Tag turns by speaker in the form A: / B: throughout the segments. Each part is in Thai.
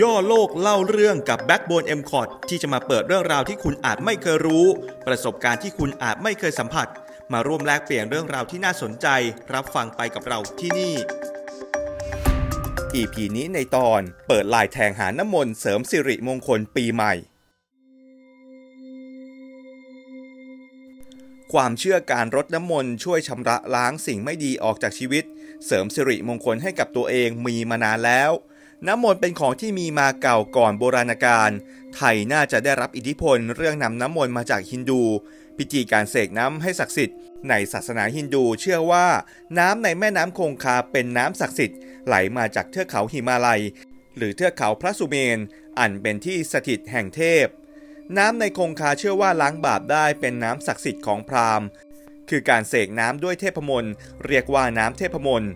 A: ย่อโลกเล่าเรื่องกับ Backbone m c o t ที่จะมาเปิดเรื่องราวที่คุณอาจไม่เคยรู้ ประสบการณ์ที่คุณอาจไม่เคยสัมผัส มาร่วมแลกเปลี่ยนเรื่องราวที่น่าสนใจ รับฟังไปกับเราที่นี่ EP นี้ในตอนเปิดลายแทงหาน้ำมนต์เสริมสิริมงคลปีใหม่ ความเชื่อการรดน้ำมนต์ช่วยชำระล้างสิ่งไม่ดีออกจากชีวิต เสริมสิริมงคลให้กับตัวเองมีมานานแล้ว น้ำมนต์เป็นของที่มีมาเก่าก่อนโบราณกาล ไทยน่าจะได้รับอิทธิพลเรื่องนำน้ำมนต์มาจากฮินดู พิธีการเสกน้ำให้ศักดิ์สิทธิ์ ในศาสนาฮินดูเชื่อว่า น้ำในแม่น้ำคงคาเป็นน้ำศักดิ์สิทธิ์ไหลมาจากเทือกเขาหิมาลัย หรือเทือกเขาพระสุเมน อันเป็นที่สถิตแห่งเทพ น้ำในคงคาเชื่อว่าล้างบาปได้เป็นน้ำศักดิ์สิทธิ์ของพราหมณ์ คือการเสกน้ำด้วยเทพมนต์เรียกว่าน้ำเทพมนต์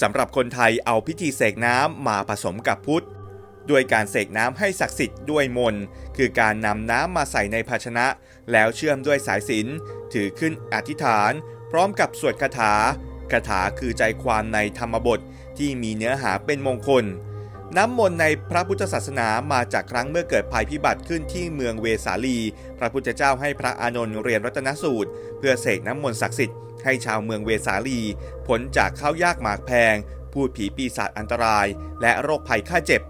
A: สำหรับคนไทยเอาพิธีเสกน้ำมาผสมกับพุทธด้วยการเสกน้ำให้ศักดิ์สิทธิ์ด้วยมนคือการนำน้ำมาใส่ในภาชนะ แล้วเชื่อมด้วยสายสิญจนถือขึ้นอธิษฐาน พร้อมกับสวดคาถาคาถาคือใจความในธรรมบทที่มีเนื้อหาเป็นมงคล น้ำมนต์ในพระพุทธศาสนามาจากครั้งเมื่อเกิดภัยพิบัติขึ้นที่เมืองเวสาลี พระพุทธเจ้าให้พระอานนท์เรียนรัตนสูตร เพื่อเสกน้ำมนต์ศักดิ์สิทธิ์ให้ชาวเมืองเวสาลีพ้นจากข้าวยากหมากแพง พูดผีปีศาจอันตราย และโรคภัยค่าเจ็บ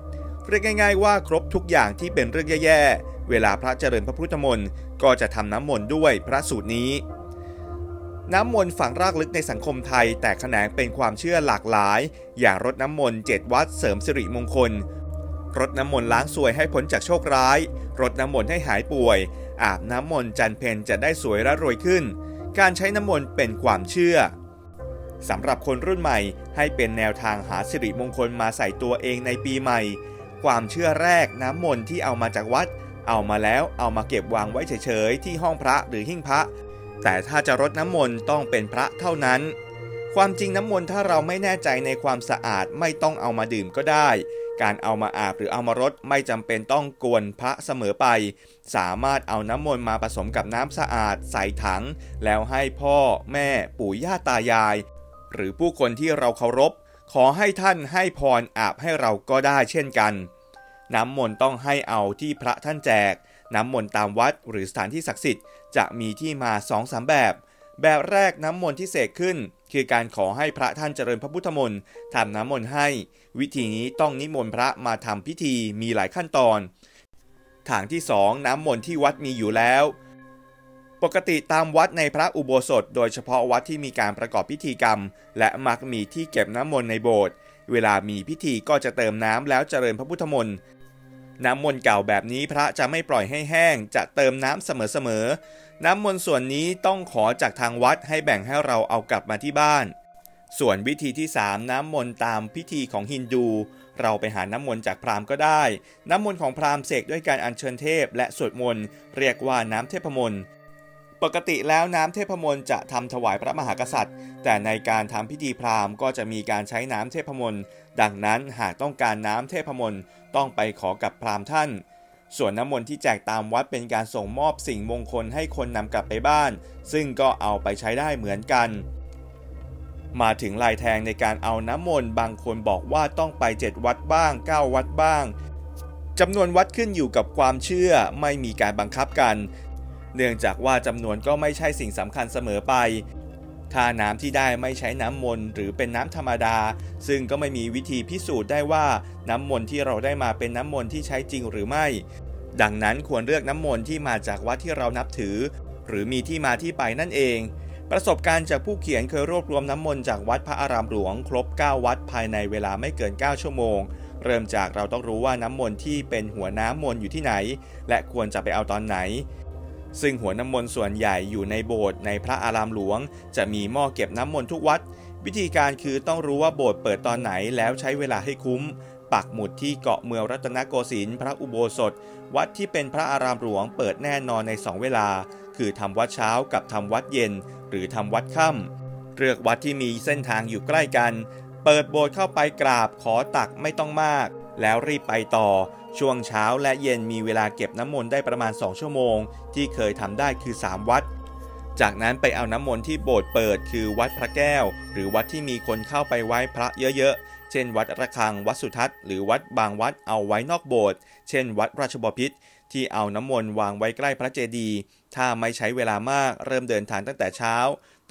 A: เรียกง่าย ๆ ว่าครบทุกอย่างที่เป็นเรื่องแย่ๆ เวลาพระเจริญพระพุทธมนต์ก็จะทำน้ำมนต์ด้วยพระสูตรนี้ น้ำมนต์ฝังรากลึกในสังคมไทย แต่แขนงเป็นความเชื่อหลากหลาย อย่างรดน้ำมนต์เจ็ดวัดเสริมสิริมงคล รดน้ำมนต์ล้างสวยให้พ้นจากโชคร้าย รดน้ำมนต์ให้หายป่วย อาบน้ำมนต์จันเพนจะได้สวยและรวยขึ้น การใช้น้ำมนต์เป็นความเชื่อสำหรับคนรุ่นใหม่ให้เป็นแนวทางหาสิริมงคลมาใส่ตัวเองในปีใหม่ ความเชื่อแรกน้ำมนต์ที่เอามาจากวัด เอามาแล้วเอามาเก็บวางไว้เฉยๆ ที่ห้องพระหรือหิ้งพระ แต่ถ้าจะรดน้ำมนต์ต้องเป็นพระเท่านั้น ความจริงน้ำมนต์ถ้าเราไม่แน่ใจในความสะอาดไม่ต้องเอามาดื่มก็ได้ การเอามาอาบหรือเอามารดไม่จำเป็นต้องกวนพระเสมอไป สามารถเอาน้ำมนต์มาผสมกับน้ำสะอาดใส่ถัง แล้วให้พ่อ แม่ ปู่ย่าตายาย หรือผู้คนที่เราเคารพ ขอให้ท่านให้พรอาบให้เราก็ได้เช่นกัน น้ำมนต์ต้องให้เอาที่พระท่านแจก น้ำมนต์ตามวัดหรือสถานที่ศักดิ์สิทธิ์จะมีที่มา2อสแบบ แบบแรกน้ำมนต์ที่เสกขึ้น คือการขอให้พระท่านเจริญพระพุทธมนต์ทำน้ำมนต์ให้ วิธีนี้ต้องนิมนต์พระมาทำพิธีมีหลายขั้นตอน ทางที่ 2 น้ำมนต์ที่วัดมีอยู่แล้วปกติตามวัดในพระอุโบสถ โดยเฉพาะวัดที่มีการประกอบพิธีกรรม และมักมีที่เก็บน้ำมนต์ในโบสถ์เวลามีพิธีก็จะเติมน้ำแล้วเจริญพระพุทธมนต์ น้ำมนต์เก่าแบบนี้พระจะไม่ปล่อยให้แห้ง จะเติมน้ำเสมอๆ น้ำมนต์ส่วนนี้ต้องขอจากทางวัดให้แบ่งให้เราเอากลับมาที่บ้าน ส่วนวิธีที่ 3 น้ำมนต์ตามพิธีของฮินดู เราไปหาน้ำมนต์จากพราหมณ์ก็ได้ น้ำมนต์ของพราหมณ์เสกด้วยการอัญเชิญเทพ และสวดมนต์เรียกว่าน้ำเทพมนต์ ปกติแล้วน้ำเทพมนต์จะทำถวายพระมหากษัตริย์ แต่ในการทำพิธีพราหมณ์ก็จะมีการใช้น้ำเทพมนต์ดังนั้นหากต้องการน้ำเทพมนต์ต้องไปขอกับพราหมณ์ท่าน ส่วนน้ำมนต์ที่แจกตามวัดเป็นการส่งมอบสิ่งมงคลให้คนนำกลับไปบ้าน ซึ่งก็เอาไปใช้ได้เหมือนกัน มาถึงลายแทงในการเอาน้ำมนต์บางคนบอกว่าต้องไป 7 วัดบ้าง 9 วัดบ้างจำนวนวัดขึ้นอยู่กับความเชื่อไม่มีการบังคับกัน เนื่องจากว่าจำนวนก็ไม่ใช่สิ่งสำคัญเสมอไป ถ้าน้ำที่ได้ไม่ใช้น้ำมนต์หรือเป็นน้ำธรรมดา ซึ่งก็ไม่มีวิธีพิสูจน์ได้ว่าน้ำมนต์ที่เราได้มาเป็นน้ำมนต์ที่ใช้จริงหรือไม่ ดังนั้นควรเลือกน้ำมนต์ที่มาจากวัดที่เรานับถือ หรือมีที่มาที่ไปนั่นเอง ประสบการณ์จากผู้เขียนเคยรวบรวมน้ำมนต์จากวัดพระอารามหลวง ครบ 9 วัดภายในเวลาไม่เกิน 9 ชั่วโมงเริ่มจากเราต้องรู้ว่าน้ำมนต์ที่เป็นหัวน้ำมนต์อยู่ที่ไหน และควรจะไปเอาตอนไหน ซึ่งหัวน้ำมนต์ส่วนใหญ่อยู่ในโบสถ์ในพระอารามหลวง จะมีหม้อเก็บน้ำมนต์ทุกวัด วิธีการคือต้องรู้ว่าโบสถ์เปิดตอนไหนแล้วใช้เวลาให้คุ้ม ปักหมุดที่เกาะเมืองรัตนโกสินทร์พระอุโบสถ วัดที่เป็นพระอารามหลวงเปิดแน่นอนในสองเวลา คือทำวัดเช้ากับทำวัดเย็น หรือทำวัดค่ำเลือกวัดที่มีเส้นทางอยู่ใกล้กัน เปิดโบสถ์เข้าไปกราบขอตักไม่ต้องมาก แล้วรีบไปต่อ ช่วงเช้าและเย็นมีเวลาเก็บน้ำมนต์ได้ประมาณ 2 ชั่วโมง ที่เคยทำได้คือ 3 วัด จากนั้นไปเอาน้ำมนต์ที่โบสถ์เปิดคือวัดพระแก้ว หรือวัดที่มีคนเข้าไปไหว้พระเยอะๆ เช่น วัดระฆัง วัดสุทัศน์ หรือวัดบางวัดเอาไว้นอกโบสถ์ เช่น วัดราชบพิตรที่เอาน้ำมนต์วางไว้ใกล้พระเจดีย์ถ้าไม่ใช้เวลามากเริ่มเดินทางตั้งแต่เช้า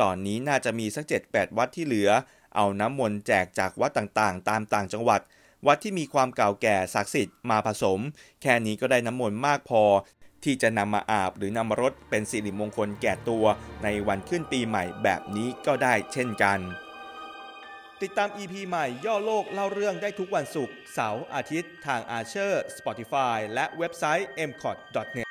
A: ตอนนี้น่าจะมีสัก 7-8 วัดที่เหลือ เอาน้ำมนต์แจกจากวัดต่างๆ ตามต่างจังหวัด วัดที่มีความเก่าแก่ศักดิ์สิทธิ์มาผสม แค่นี้ก็ได้น้ำมนต์มากพอ ที่จะนำมาอาบหรือนำมารดเป็นสิริมงคลแก่ตัว ในวันขึ้นปีใหม่แบบนี้ก็ได้เช่นกัน ติดตาม EP ใหม่ย่อโลกเล่าเรื่องได้ทุกวันศุกร์เสาร์อาทิตย์ทางอาเชอร์ Spotify และเว็บไซต์ m c o t n e t